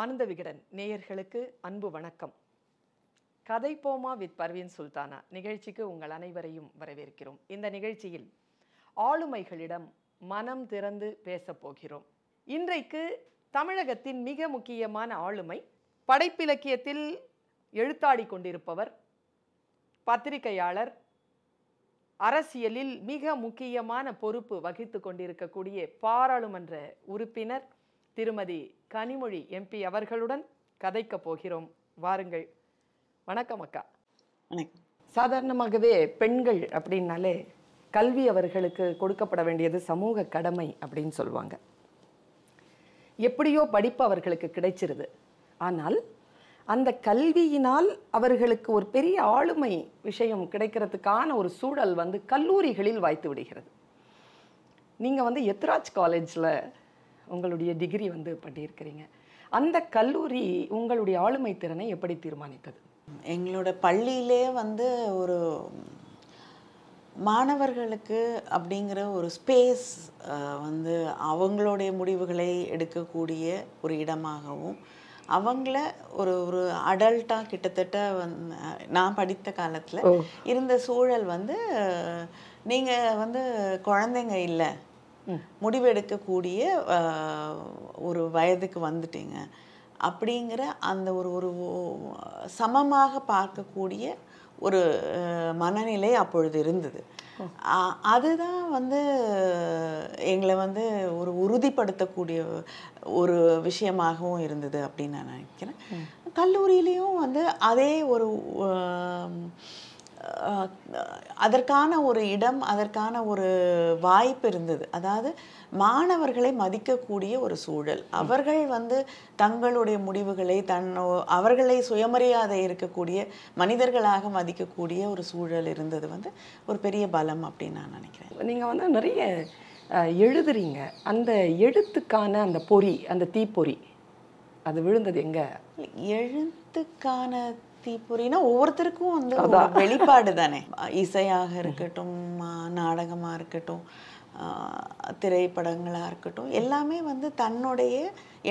ஆனந்த விகடன் நேயர்களுக்கு அன்பு வணக்கம். கதை போமா வித் பர்வீன் சுல்தானா நிகழ்ச்சிக்கு உங்கள் அனைவரையும் வரவேற்கிறோம். இந்த நிகழ்ச்சியில் ஆளுமைகளிடம் மனம் திறந்து பேசப் போகிறோம். இன்றைக்கு தமிழகத்தின் மிக முக்கியமான ஆளுமை படைப்பிலக்கியத்தில் எழுத்தாடி கொண்டிருப்பவர் பத்திரிகையாளர் அரசியலில் மிக முக்கியமான பொறுப்பு வகித்து கொண்டிருக்கக்கூடிய பாராளுமன்ற உறுப்பினர் திருமதி கனிமொழி எம்பி அவர்களுடன் கதைக்கப் போகிறோம். வாருங்கள். வணக்கம் அக்கா. வணக்கம். சாதாரணமாகவே பெண்கள் அப்படின்னாலே கல்வி அவர்களுக்கு கொடுக்கப்பட வேண்டியது சமூக கடமை அப்படின்னு சொல்லுவாங்க. எப்படியோ படிப்பு அவர்களுக்கு கிடைச்சிருது. ஆனால் அந்த கல்வியினால் அவர்களுக்கு ஒரு பெரிய ஆளுமை விஷயம் கிடைக்கிறதுக்கான ஒரு சூழல் வந்து கல்லூரிகளில் வாய்த்து விடுகிறது. நீங்கள் வந்து எத்ராஜ் காலேஜில் உங்களுடைய டிகிரி வந்து பண்ணியிருக்கிறீங்க அந்த கல்லூரி உங்களுடைய ஆளுமை திறனை எப்படி தீர்மானித்தது? எங்களோட பள்ளியிலே வந்து ஒரு மாணவர்களுக்கு அப்படிங்கிற ஒரு ஸ்பேஸ் வந்து அவங்களுடைய முடிவுகளை எடுக்கக்கூடிய ஒரு இடமாகவும் அவங்கள ஒரு ஒரு அடல்ட்டாக கிட்டத்தட்ட வந்து நான் படித்த காலத்தில் இருந்த சூழல் வந்து நீங்கள் வந்து குழந்தைங்க இல்லை. முடிவெடுக்கக்கூடிய ஒரு வயதுக்கு வந்துட்டீங்க. அப்படிங்கிற அந்த ஒரு ஒரு சமமாக பார்க்கக்கூடிய ஒரு மனநிலை அப்பொழுது இருந்தது. அதுதான் வந்து எங்களை வந்து ஒரு உறுதிப்படுத்தக்கூடிய ஒரு விஷயமாகவும் இருந்தது அப்படின்னு நான் நினைக்கிறேன். கல்லூரியிலையும் வந்து அதே ஒரு அதற்கான ஒரு இடம் அதற்கான ஒரு வாய்ப்பு இருந்தது. அதாவது மாணவர்களை மதிக்கக்கூடிய ஒரு சூழல். அவர்கள் வந்து தங்களுடைய முடிவுகளை தன்னோ அவர்களை சுயமரியாதை இருக்கக்கூடிய மனிதர்களாக மதிக்கக்கூடிய ஒரு சூழல் இருந்தது வந்து ஒரு பெரிய பலம் அப்படின்னு நான் நினைக்கிறேன். நீங்கள் வந்து நிறைய எழுதுறீங்க. அந்த எழுத்துக்கான அந்த பொறி அந்த தீப்பொறி அது விழுந்தது எங்க? எழுத்துக்கான தீப்பொறினா ஒவ்வொருத்தருக்கும் வந்து வெளிப்பாடு தானே இசையாக இருக்கட்டும் ஆஹ் நாடகமா இருக்கட்டும் ஆஹ் திரைப்படங்களா இருக்கட்டும் எல்லாமே வந்து தன்னுடைய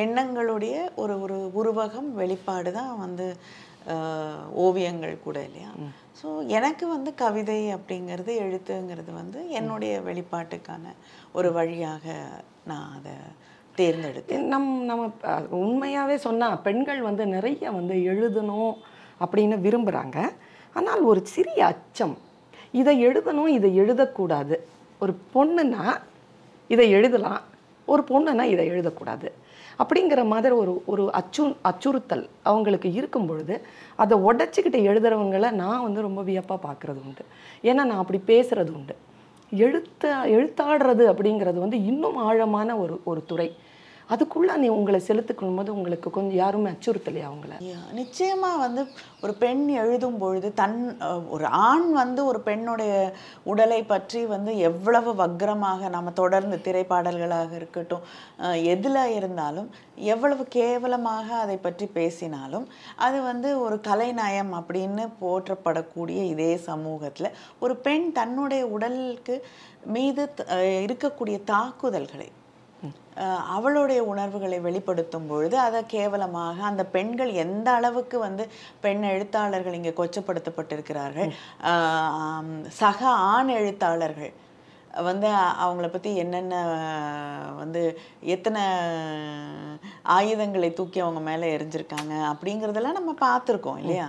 எண்ணங்களுடைய ஒரு ஒரு உருவகம் வெளிப்பாடு தான் வந்து ஓவியங்கள் கூட இல்லையா? ஸோ எனக்கு வந்து கவிதை அப்படிங்கிறது எழுத்துங்கிறது வந்து என்னுடைய வெளிப்பாட்டுக்கான ஒரு வழியாக நான் அதை தேர்ந்தெடுத்தேன். நம் நம்ம அஹ், உண்மையாவே சொன்னா பெண்கள் வந்து நிறைய வந்து எழுதணும் அப்படின்னு விரும்புகிறாங்க ஆனால் ஒரு சிறிய அச்சம் இதை எழுதணும் இதை எழுதக்கூடாது. ஒரு பொண்ணுன்னா இதை எழுதலாம் ஒரு பொண்ணுன்னா இதை எழுதக்கூடாது. அப்படிங்கிற மாதிரி ஒரு ஒரு அச்சு அச்சுறுத்தல் அவங்களுக்கு இருக்கும் பொழுது அதை உடச்சிக்கிட்டு எழுதுகிறவங்கள நான் வந்து ரொம்ப வியப்பாக பார்க்குறது உண்டு. ஏன்னா நான் அப்படி பேசுகிறது உண்டு. எழுத்த எழுத்தாடுறது அப்படிங்கிறது வந்து இன்னும் ஆழமான ஒரு ஒரு துறை. அதுக்குள்ளே நீ உங்களை செலுத்துக்கணும் போது உங்களுக்கு கொஞ்சம் யாருமே அச்சுறுத்தலையா அவங்கள நிச்சயமாக வந்து ஒரு பெண் எழுதும் பொழுது தன் ஒரு ஆண் வந்து ஒரு பெண்ணுடைய உடலை பற்றி வந்து எவ்வளவு வக்ரமாக நம்ம தொடர்ந்து திரைப்பாடல்களாக இருக்கட்டும் எதில் இருந்தாலும் எவ்வளவு கேவலமாக அதை பற்றி பேசினாலும் அது வந்து ஒரு கலைநயம் அப்படின்னு போற்றப்படக்கூடிய இதே சமூகத்தில் ஒரு பெண் தன்னுடைய உடலுக்கு மீது த- இருக்கக்கூடிய தாக்குதல்களை அவளுடைய உணர்வுகளை வெளிப்படுத்தும் பொழுது அதை கேவலமாக அந்த பெண்கள் எந்த அளவுக்கு வந்து பெண் எழுத்தாளர்கள் இங்கே கொச்சப்படுத்தப்பட்டிருக்கிறார்கள் சக ஆண் எழுத்தாளர்கள் வந்து அவங்கள பற்றி என்னென்ன வந்து எத்தனை ஆயுதங்களை தூக்கி அவங்க மேலே எரிஞ்சிருக்காங்க அப்படிங்கிறதெல்லாம் நம்ம பார்த்துருக்கோம் இல்லையா?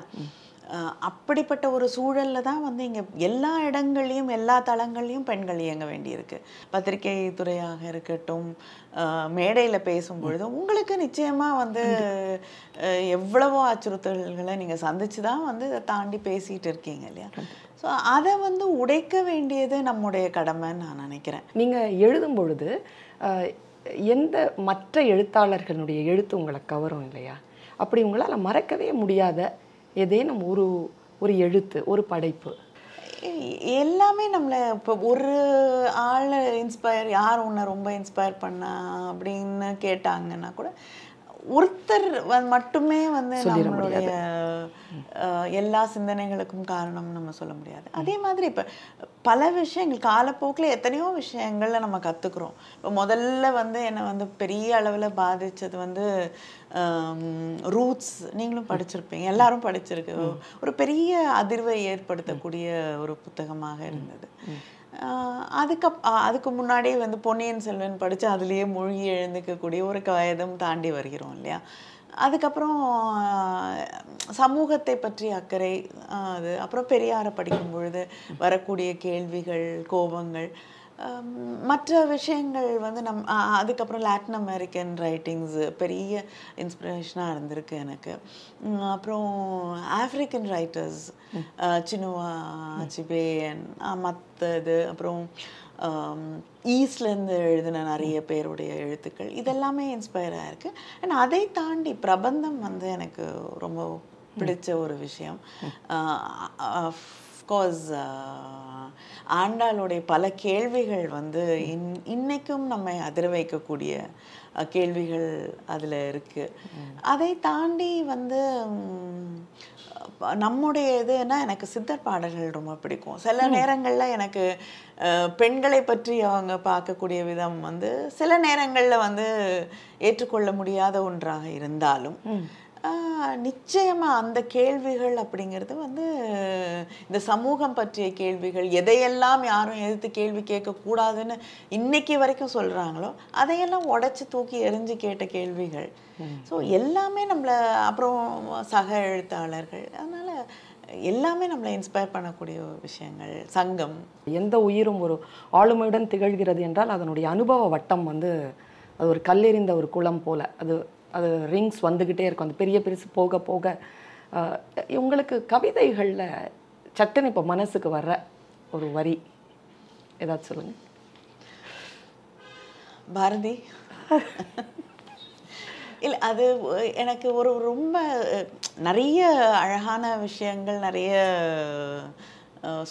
அப்படிப்பட்ட ஒரு சூழல்ல தான் வந்து இங்கே எல்லா இடங்கள்லையும் எல்லா தளங்கள்லையும் பெண்கள் இயங்க வேண்டியிருக்கு. பத்திரிகை துறையாக இருக்கட்டும் மேடையில பேசும் பொழுது உங்களுக்கு நிச்சயமா வந்து எவ்வளவோ அச்சுறுத்தல்களை நீங்க சந்திச்சு தான் வந்து இதை தாண்டி பேசிட்டு இருக்கீங்க இல்லையா? ஸோ அதை வந்து உடைக்க வேண்டியது நம்முடைய கடமைன்னு நான் நினைக்கிறேன். நீங்க எழுதும் பொழுது எந்த மற்ற எழுத்தாளர்களுடைய எழுத்து உங்களை கவரும் இல்லையா? அப்படி உங்களால மறக்கவே முடியாத ஏதேனும் ஒரு ஒரு எழுத்து ஒரு படைப்பு? எல்லாமே நம்மளை இப்போ ஒரு ஆள் இன்ஸ்பயர் யார் உன்னை ரொம்ப இன்ஸ்பயர் பண்ணா அப்படின்னு கேட்டாங்கன்னா கூட ஒருத்தர் மட்டுமே வந்து நம்மளுடைய எல்லா சிந்தனைகளுக்கும் காரணம் நம்ம சொல்ல முடியாது. அதே மாதிரி இப்போ பல விஷயங்கள் காலப்போக்கில் எத்தனையோ விஷயங்கள்ல நம்ம கற்றுக்குறோம் இப்போ முதல்ல வந்து என்னை வந்து பெரிய அளவில் பாதிச்சது வந்து ரூட்ஸ் நீங்களும் படிச்சிருப்பீங்க எல்லாரும் படிச்சிருக்கு. ஒரு பெரிய அதிர்வை ஏற்படுத்தக்கூடிய ஒரு புத்தகமாக இருந்தது. அதுக்கப் அதுக்கு முன்னாடியே வந்து பொன்னியின் செல்வன் படித்து அதுலேயே மூழ்கி எழுந்துக்கக்கூடிய ஒரு வயதும் தாண்டி வருகிறோம் இல்லையா? அதுக்கப்புறம் சமூகத்தை பற்றி அக்கறை அது அப்புறம் பெரியாரை படிக்கும் பொழுது வரக்கூடிய கேள்விகள் கோபங்கள் மற்ற விஷயங்கள் வந்து நம் அதுக்கப்புறம் லாட்டின் அமெரிக்கன் ரைட்டிங்ஸ் பெரிய இன்ஸ்பிரேஷனாக இருந்திருக்கு எனக்கு. அப்புறம் ஆஃப்ரிக்கன் ரைட்டர்ஸ் சினுவா சிபேயன் மற்ற இது அப்புறம் ஈஸ்ட்லேருந்து எழுதின நிறைய பேருடைய எழுத்துக்கள் இதெல்லாமே இன்ஸ்பயர் ஆயிருக்கு. அண்ட் அதை தாண்டி பிரபந்தம் வந்து எனக்கு ரொம்ப பிடிச்ச ஒரு விஷயம். கோர்ஸ் ஆண்டாளுடைய பல கேள்விகள் வந்து இன் இன்னைக்கும் நம்மை அதிர வைக்கக்கூடிய கேள்விகள் அதில் இருக்கு. அதை தாண்டி வந்து நம்முடைய இதுன்னா எனக்கு சித்தர் பாடல்கள் ரொம்ப பிடிக்கும். சில நேரங்களில் எனக்கு பெண்களை பற்றி அவங்க பார்க்கக்கூடிய விதம் வந்து சில நேரங்களில் வந்து ஏற்றுக்கொள்ள முடியாத ஒன்றாக இருந்தாலும் ஆஹ், நிச்சயமா அந்த கேள்விகள் அப்படிங்கிறது வந்து இந்த சமூகம் பற்றிய கேள்விகள் எதையெல்லாம் யாரும் எதிர்த்து கேள்வி கேட்கக்கூடாதுன்னு இன்னைக்கு வரைக்கும் சொல்றாங்களோ அதையெல்லாம் உடைச்சு தூக்கி எறிஞ்சு கேட்ட கேள்விகள். ஸோ எல்லாமே நம்மளை அப்புறம் சக எழுத்தாளர்கள் அதனால எல்லாமே நம்மளை இன்ஸ்பயர் பண்ணக்கூடிய விஷயங்கள். சங்கம். எந்த உயிரும் ஒரு ஆளுமையுடன் திகழ்கிறது என்றால் அதனுடைய அனுபவ வட்டம் வந்து அது ஒரு கல்லெறிந்த ஒரு குளம் போல. அது அது ரிங்ஸ் வந்துக்கிட்டே இருக்கும். அந்த பெரிய பெருசு போக போக உங்களுக்கு கவிதைகளில் சட்டுன்னு இப்போ மனசுக்கு வர்ற ஒரு வரி ஏதாச்சும் சொல்லுங்க. பாரதி? இல்லை அது எனக்கு ஒரு ரொம்ப நிறைய அழகான விஷயங்கள் நிறைய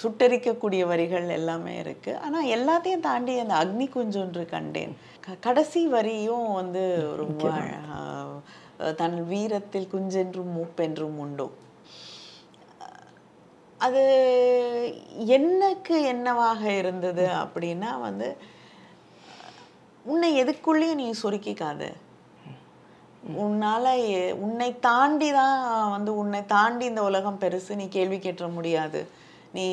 சுட்டரிக்கக்கூடிய வரிகள் எல்லாமே இருக்குது ஆனால் எல்லாத்தையும் தாண்டி அந்த அக்னி குஞ்சொன்று கண்டேன். கடைசி வரியும் வந்து ரொம்ப தன் வீரத்தில் குஞ்சென்றும் மூப்பென்றும் உண்டோ? அது எனக்கு என்னவாக இருந்தது அப்படின்னா வந்து உன்னை எதுக்குள்ளேயும் நீ சுருக்கிக்காத. உன்னால உன்னை தாண்டி தான் வந்து உன்னை தாண்டி இந்த உலகம் பெருசு நீ கேள்வி கேட்ட முடியாது. நீ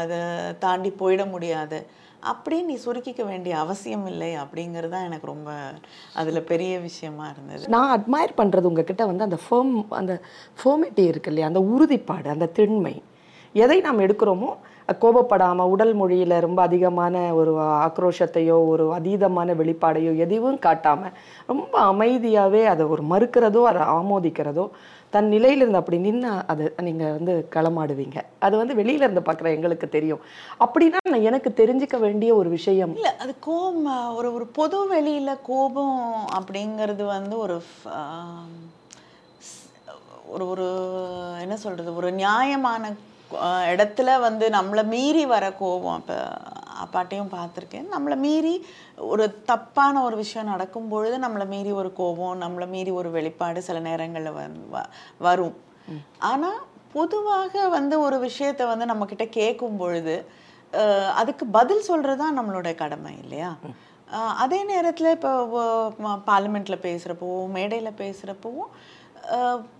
அதை தாண்டி போயிட முடியாது. அப்படி நீ சுருக்கிக்க வேண்டிய அவசியம் இல்லை அப்படிங்கிறது தான் எனக்கு ரொம்ப அதில் பெரிய விஷயமா இருந்தது. நான் அட்மையர் பண்ணுறது உங்ககிட்ட வந்து அந்த ஃபேம் அந்த ஃபேமிட்டி இருக்கு இல்லையா? அந்த உறுதிப்பாடு அந்த திண்மை. எதை நாம் எடுக்கிறோமோ கோபப்படாமல் உடல் மொழியில் ரொம்ப அதிகமான ஒரு ஆக்ரோஷத்தையோ ஒரு அதீதமான வெளிப்பாடையோ எதுவும் காட்டாமல் ரொம்ப அமைதியாகவே அதை ஒரு மறுக்கிறதோ அதை ஆமோதிக்கிறதோ தன் நிலையிலிருந்து அப்படி நின்று அதை நீங்கள் வந்து களமாடுவீங்க. அது வந்து வெளியில இருந்து பார்க்குற எங்களுக்கு தெரியும். அப்படின்னா நான் எனக்கு தெரிஞ்சுக்க வேண்டிய ஒரு விஷயம். இல்லை அது கோபம் ஒரு ஒரு பொது வெளியில் கோபம் அப்படிங்கிறது வந்து ஒரு ஒரு ஒரு என்ன சொல்கிறது ஒரு நியாயமான இடத்துல வந்து நம்மளை மீறி வர கோபம் அப்போ அப்பாட்டையும் பார்த்துருக்கேன். நம்மளை மீறி ஒரு தப்பான ஒரு விஷயம் நடக்கும் பொழுது நம்மளை மீறி ஒரு கோபம் நம்மளை மீறி ஒரு வெளிப்பாடு சில நேரங்களில் வ வரும். ஆனால் பொதுவாக வந்து ஒரு விஷயத்தை வந்து நம்மக்கிட்ட கேட்கும் பொழுது அதுக்கு பதில் சொல்கிறது தான் நம்மளோட கடமை இல்லையா? அதே நேரத்தில் இப்போ பார்லிமெண்ட்டில் பேசுகிறப்போவும் மேடையில் பேசுகிறப்போவும்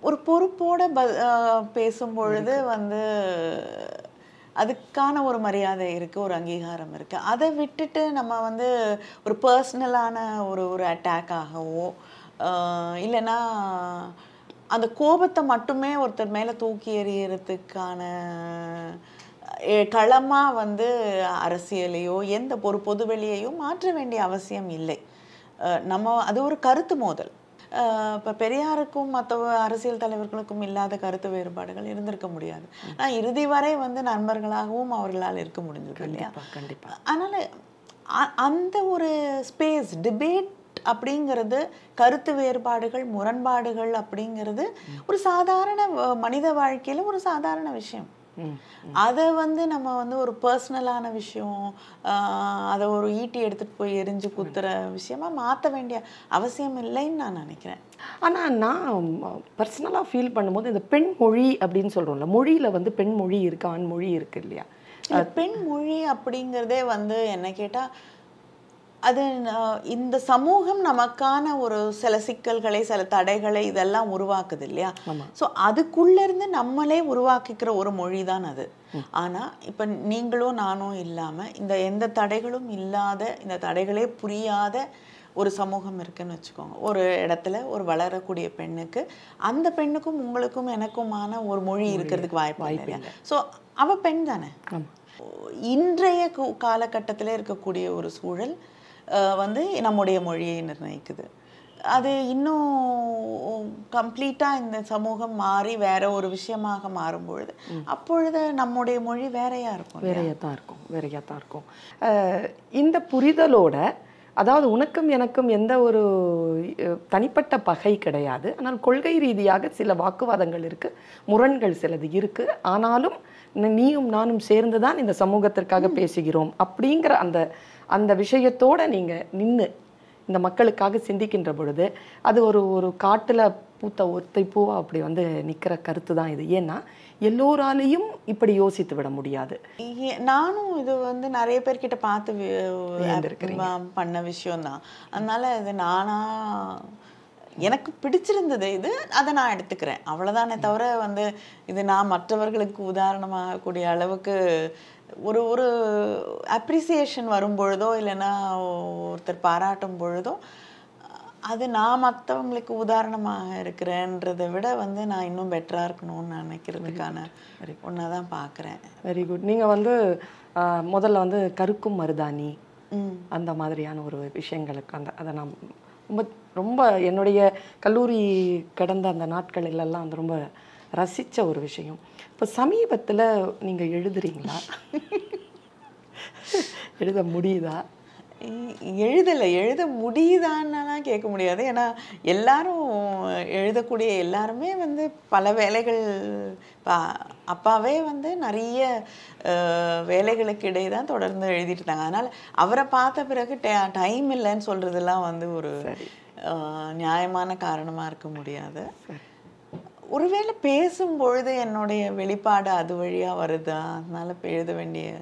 ஒரு பொறுப்போட ப பேசும் பொழுது வந்து அதுக்கான ஒரு மரியாதை இருக்குது ஒரு அங்கீகாரம் இருக்குது அதை விட்டுட்டு நம்ம வந்து ஒரு பர்சனலான ஒரு ஒரு அட்டாக்காகவோ இல்லைன்னா அந்த கோபத்தை மட்டுமே ஒருத்தர் மேலே தூக்கி எறியறதுக்கான எ- களமா வந்து அரசியலையோ எந்த ஒரு பொதுவெளியையோ மாற்ற வேண்டிய அவசியம் இல்லை. நம்ம அது ஒரு கருத்து மோதல். இப்போ பெரியாருக்கும் மற்ற அரசியல் தலைவர்களுக்கும் இல்லாத கருத்து வேறுபாடுகள் இருந்திருக்க முடியாது. ஆனால் இறுதி வரை வந்து நண்பர்களாகவும் அவர்களால் இருக்க முடிஞ்சது இல்லையா? கண்டிப்பா கண்டிப்பா. அதனால அந்த ஒரு ஸ்பேஸ் டிபேட் அப்படிங்கிறது கருத்து வேறுபாடுகள் முரண்பாடுகள் அப்படிங்கிறது ஒரு சாதாரண மனித வாழ்க்கையில ஒரு சாதாரண விஷயம். அதை வந்து நம்ம வந்து ஒரு பர்சனலான விஷயம் அதை ஒரு ஈட்டி எடுத்துட்டு போய் எரிஞ்சு குத்துற விஷயமா மாற்ற வேண்டிய அவசியம் இல்லைன்னு நான் நினைக்கிறேன். ஆனால் நான் பர்சனலாக ஃபீல் பண்ணும்போது இந்த பெண் மொழி அப்படின்னு சொல்கிறோம்ல மொழியில் வந்து பெண் மொழி இருக்கு ஆண் மொழி இருக்கு இல்லையா? இல்ல, பெண் மொழி அப்படிங்கிறதே வந்து என்ன கேட்டா அது இந்த சமூகம் நமக்கான ஒரு சில சிக்கல்களை சில தடைகளை இதெல்லாம் உருவாக்குது இல்லையா? ஸோ அதுக்குள்ள இருந்து நம்மளே உருவாக்கிக்கிற ஒரு மொழி தான் அது ஆனா இப்ப நீங்களும் நானும் இல்லாம இந்த எந்த தடைகளும் இல்லாத இந்த தடைகளே புரியாத ஒரு சமூகம் இருக்குன்னு வச்சுக்கோங்க. ஒரு இடத்துல ஒரு வளரக்கூடிய பெண்ணுக்கு அந்த பெண்ணுக்கும் உங்களுக்கும் எனக்குமான ஒரு மொழி இருக்கிறதுக்கு வாய்ப்பு இல்லை. ஸோ அவ பெண் தானே? இன்றைய காலகட்டத்தில் இருக்கக்கூடிய ஒரு சூழல் வந்து நம்முடைய மொழியை நிர்ணயிக்குது. அது இன்னும் கம்ப்ளீட்டாக இந்த சமூகம் மாறி வேற ஒரு விஷயமாக மாறும் பொழுது அப்பொழுது நம்முடைய மொழி வேறையா இருக்கும் வேறையாக தான் இருக்கும் வேறையாக தான் இருக்கும். இந்த புரிதலோட அதாவது உனக்கும் எனக்கும் எந்த ஒரு தனிப்பட்ட பகை கிடையாது. ஆனால் கொள்கை ரீதியாக சில வாக்குவாதங்கள் இருக்கு முரண்கள் சிலது இருக்கு. ஆனாலும் நீயும் நானும் சேர்ந்து தான் இந்த சமூகத்திற்காக பேசுகிறோம் அப்படிங்கிற அந்த அந்த விஷயத்தோட நீங்க நின்று இந்த மக்களுக்காக சிந்திக்கின்ற பொழுது அது ஒரு ஒரு காட்டுல பூத்த ஒத்தை பூவா அப்படி வந்து நிக்கிற கருத்து தான் இது. ஏன்னா எல்லோராலையும் இப்படி யோசித்து விட முடியாது. நானும் இது வந்து நிறைய பேர்கிட்ட பார்த்து பண்ண விஷயம்தான். அதனால இது நானா எனக்கு பிடிச்சிருந்தது இது அதை நான் எடுத்துக்கிறேன். அவ்வளவுதானே தவிர வந்து இது நான் மற்றவர்களுக்கு உதாரணமாகக்கூடிய அளவுக்கு ஒரு ஒரு அப்ரிசியேஷன் வரும் பொழுதோ இல்லைன்னா ஒருத்தர் பாராட்டும் பொழுதோ அது நான் மற்றவங்களுக்கு உதாரணமாக இருக்கிறேன்றதை விட வந்து நான் இன்னும் பெட்டராக இருக்கணும்னு நினைக்கிறதுக்கான ஒன்றா தான் பார்க்குறேன். வெரி குட் நீங்கள் வந்து முதல்ல வந்து கருக்கும் மருதாணி அந்த மாதிரியான ஒரு விஷயங்களுக்கு அந்த அதை நான் ரொம்ப ரொம்ப என்னுடைய கல்லூரி கடந்த அந்த நாட்களிலெல்லாம் வந்து ரொம்ப ரசித்த ஒரு விஷயம். இப்போ சமீபத்தில் நீங்கள் எழுதுறீங்களா? எழுத முடியுதா? எழுதலை எழுத முடியுதான்னுலாம் கேட்க முடியாது. ஏன்னா எல்லாரும் எழுதக்கூடிய எல்லாருமே வந்து பல வேலைகள் பா அப்பாவே வந்து நிறைய வேலைகளுக்கு இடையே தான் தொடர்ந்து எழுதிட்டு இருந்தாங்க. அதனால் அவரை பார்த்த பிறகு டைம் இல்லைன்னு சொல்கிறதெல்லாம் வந்து ஒரு நியாயமான காரணமாக இருக்க முடியாது. ஒருவேளை பேசும்பொழுது என்னுடைய வெளிப்பாடு அது வழியா வருதா? அதனால இப்ப எழுத வேண்டிய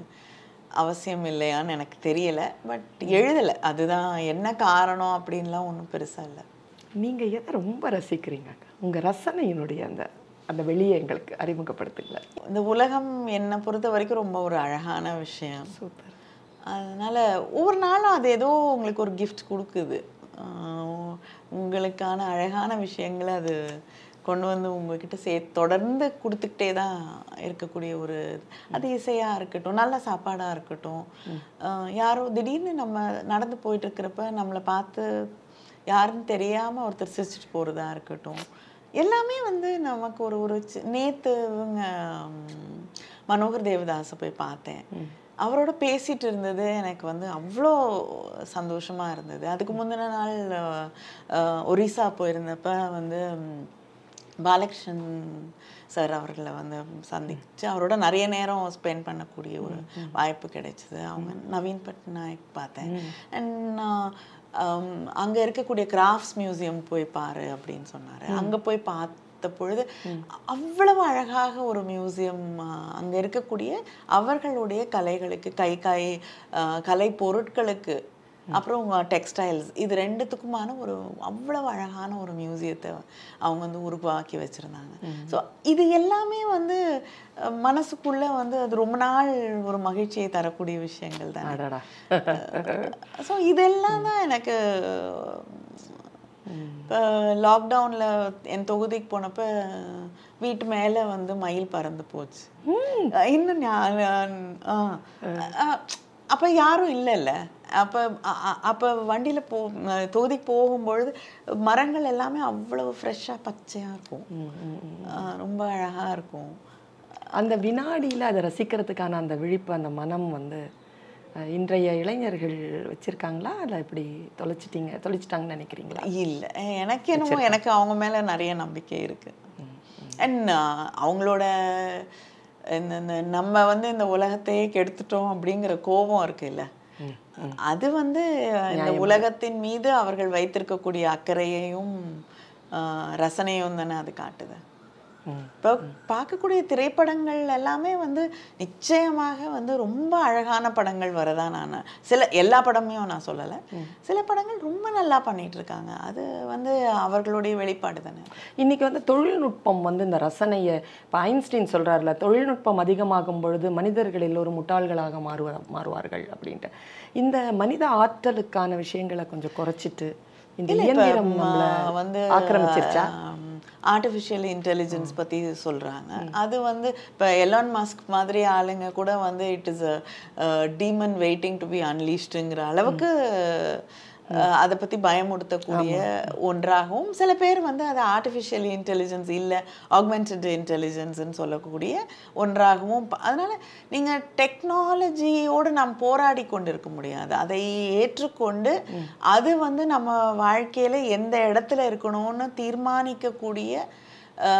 அவசியம் இல்லையான்னு எனக்கு தெரியல. பட் எழுதலை. அதுதான் என்ன காரணம் அப்படின்லாம் ஒன்றும் பெருசா இல்லை. நீங்கள் எதை ரொம்ப ரசிக்கிறீங்க உங்கள் ரசனையினுடைய அந்த அந்த வெளியே எங்களுக்கு அறிமுகப்படுத்துங்களேன். இந்த உலகம் என்னை பொறுத்த வரைக்கும் ரொம்ப ஒரு அழகான விஷயம். சூப்பர். அதனால ஒவ்வொரு நாளும் அது ஏதோ உங்களுக்கு ஒரு gift கொடுக்குது. உங்களுக்கான அழகான விஷயங்களை அது கொண்டு வந்து உங்ககிட்ட சே தொடர்ந்து கொடுத்துக்கிட்டே தான் இருக்கக்கூடிய ஒரு அது இசையாக இருக்கட்டும் நல்ல சாப்பாடாக இருக்கட்டும். யாரோ திடீர்னு நம்ம நடந்து போயிட்டு இருக்கிறப்ப நம்மளை பார்த்து யாருன்னு தெரியாமல் ஒருத்தர் சிரிச்சிட்டு போகிறதா இருக்கட்டும். எல்லாமே வந்து நமக்கு ஒரு ஒரு நேத்து இவங்க மனோகர் தேவதாஸை போய் பார்த்தேன். அவரோட பேசிட்டு இருந்தது எனக்கு வந்து அவ்வளோ சந்தோஷமா இருந்தது. அதுக்கு முந்தின நாள் ஒரிசா போயிருந்தப்ப வந்து பாலகிருஷ்ணன் சார் அவர்களை வந்து சந்திச்சு அவரோட நிறைய நேரம் ஸ்பெண்ட் பண்ணக்கூடிய ஒரு வாய்ப்பு கிடைச்சது. அவங்க நவீன் பட்நாயக் பார்த்தேன். அண்ட் அங்கே இருக்கக்கூடிய கிராஃப்ட்ஸ் மியூசியம் போய் பாரு அப்படின்னு சொன்னார். அங்கே போய் பார்த்த பொழுது அவ்வளவு அழகாக ஒரு மியூசியம் அங்கே இருக்கக்கூடிய அவர்களுடைய கலைகளுக்கு கை கை கலை பொருட்களுக்கு அப்புறம் டெக்ஸ்டைல்ஸ் இது ரெண்டுத்துக்குமான ஒரு அவ்வளவு அழகான ஒரு மியூசியத்தை அவங்க வந்து உருவாக்கி வச்சுருந்தாங்க. ஸோ இது எல்லாமே வந்து மனசுக்குள்ள வந்து அது ரொம்ப நாள் ஒரு மகிழ்ச்சியை தரக்கூடிய விஷயங்கள் தான். ஸோ இதெல்லாம் தான் எனக்கு இப்போ லாக்டவுனில் என் தொகுதிக்கு போனப்ப வீட்டு மேலே வந்து மயில் பறந்து போச்சு. இன்னும் அப்போ யாரும் இல்லைல்ல. அப்போ அப்போ வண்டியில் போ தொகுதிக்கு போகும்பொழுது மரங்கள் எல்லாமே அவ்வளவு ஃப்ரெஷ்ஷாக பச்சையாக இருக்கும். ரொம்ப அழகாக இருக்கும். அந்த வினாடியில் அதை ரசிக்கிறதுக்கான அந்த விழிப்பு அந்த மனம் வந்து இன்றைய இளைஞர்கள் வச்சிருக்காங்களா? இல்லை இப்படி தொலைச்சிட்டீங்க தொலைச்சிட்டாங்கன்னு நினைக்கிறீங்களா? இல்லை. எனக்கு என்னமோ எனக்கு அவங்க மேலே நிறைய நம்பிக்கை இருக்கு. அண்ட் அவங்களோட இந்த இந்த நம்ம வந்து இந்த உலகத்தையே கெடுத்துட்டோம் அப்படிங்கிற கோபம் இருக்குல்ல? அது வந்து இந்த உலகத்தின் மீது அவர்கள் வைத்திருக்கக்கூடிய அக்கறையையும் ஆஹ், ரசனையும் தானே அது காட்டுது. இப்போ பார்க்கக்கூடிய திரைப்படங்கள் எல்லாமே வந்து நிச்சயமாக வந்து ரொம்ப அழகான படங்கள் வரதா நான் சில எல்லா படமையும் நான் சொல்லலை. சில படங்கள் ரொம்ப நல்லா பண்ணிட்டு இருக்காங்க. அது வந்து அவர்களுடைய வெளிப்பாடு தானே. இன்னைக்கு வந்து தொழில்நுட்பம் வந்து இந்த ரசனையை இப்போ ஐன்ஸ்டீன் சொல்கிறாருல தொழில்நுட்பம் அதிகமாகும் பொழுது மனிதர்கள் எல்லோரும் முட்டாள்களாக மாறுவ மாறுவார்கள் அப்படின்ட்டு. இந்த மனித ஆற்றலுக்கான விஷயங்களை கொஞ்சம் குறைச்சிட்டு இந்த இயந்திரம் வந்து ஆக்கிரமிச்சிருச்சா? ஆர்டிஃபிஷியல் இன்டெலிஜென்ஸ் பற்றி சொல்கிறாங்க அது வந்து இப்போ எலான் மஸ்க் மாதிரி ஆளுங்க கூட வந்து it is a demon waiting to be அன்லீஸ்டுங்கிற அளவுக்கு அதை பற்றி பயமுறுத்தக்கூடிய ஒன்றாகவும் சில பேர் வந்து அது ஆர்டிஃபிஷியல் இன்டெலிஜென்ஸ் இல்லை ஆக்மெண்டட் இன்டெலிஜென்ஸ்னு சொல்லக்கூடிய ஒன்றாகவும் அதனால நீங்கள் டெக்னாலஜியோடு நாம் போராடி கொண்டு இருக்க முடியாது. அதை ஏற்றுக்கொண்டு அது வந்து நம்ம வாழ்க்கையில எந்த இடத்துல இருக்கணும்னு தீர்மானிக்கக்கூடிய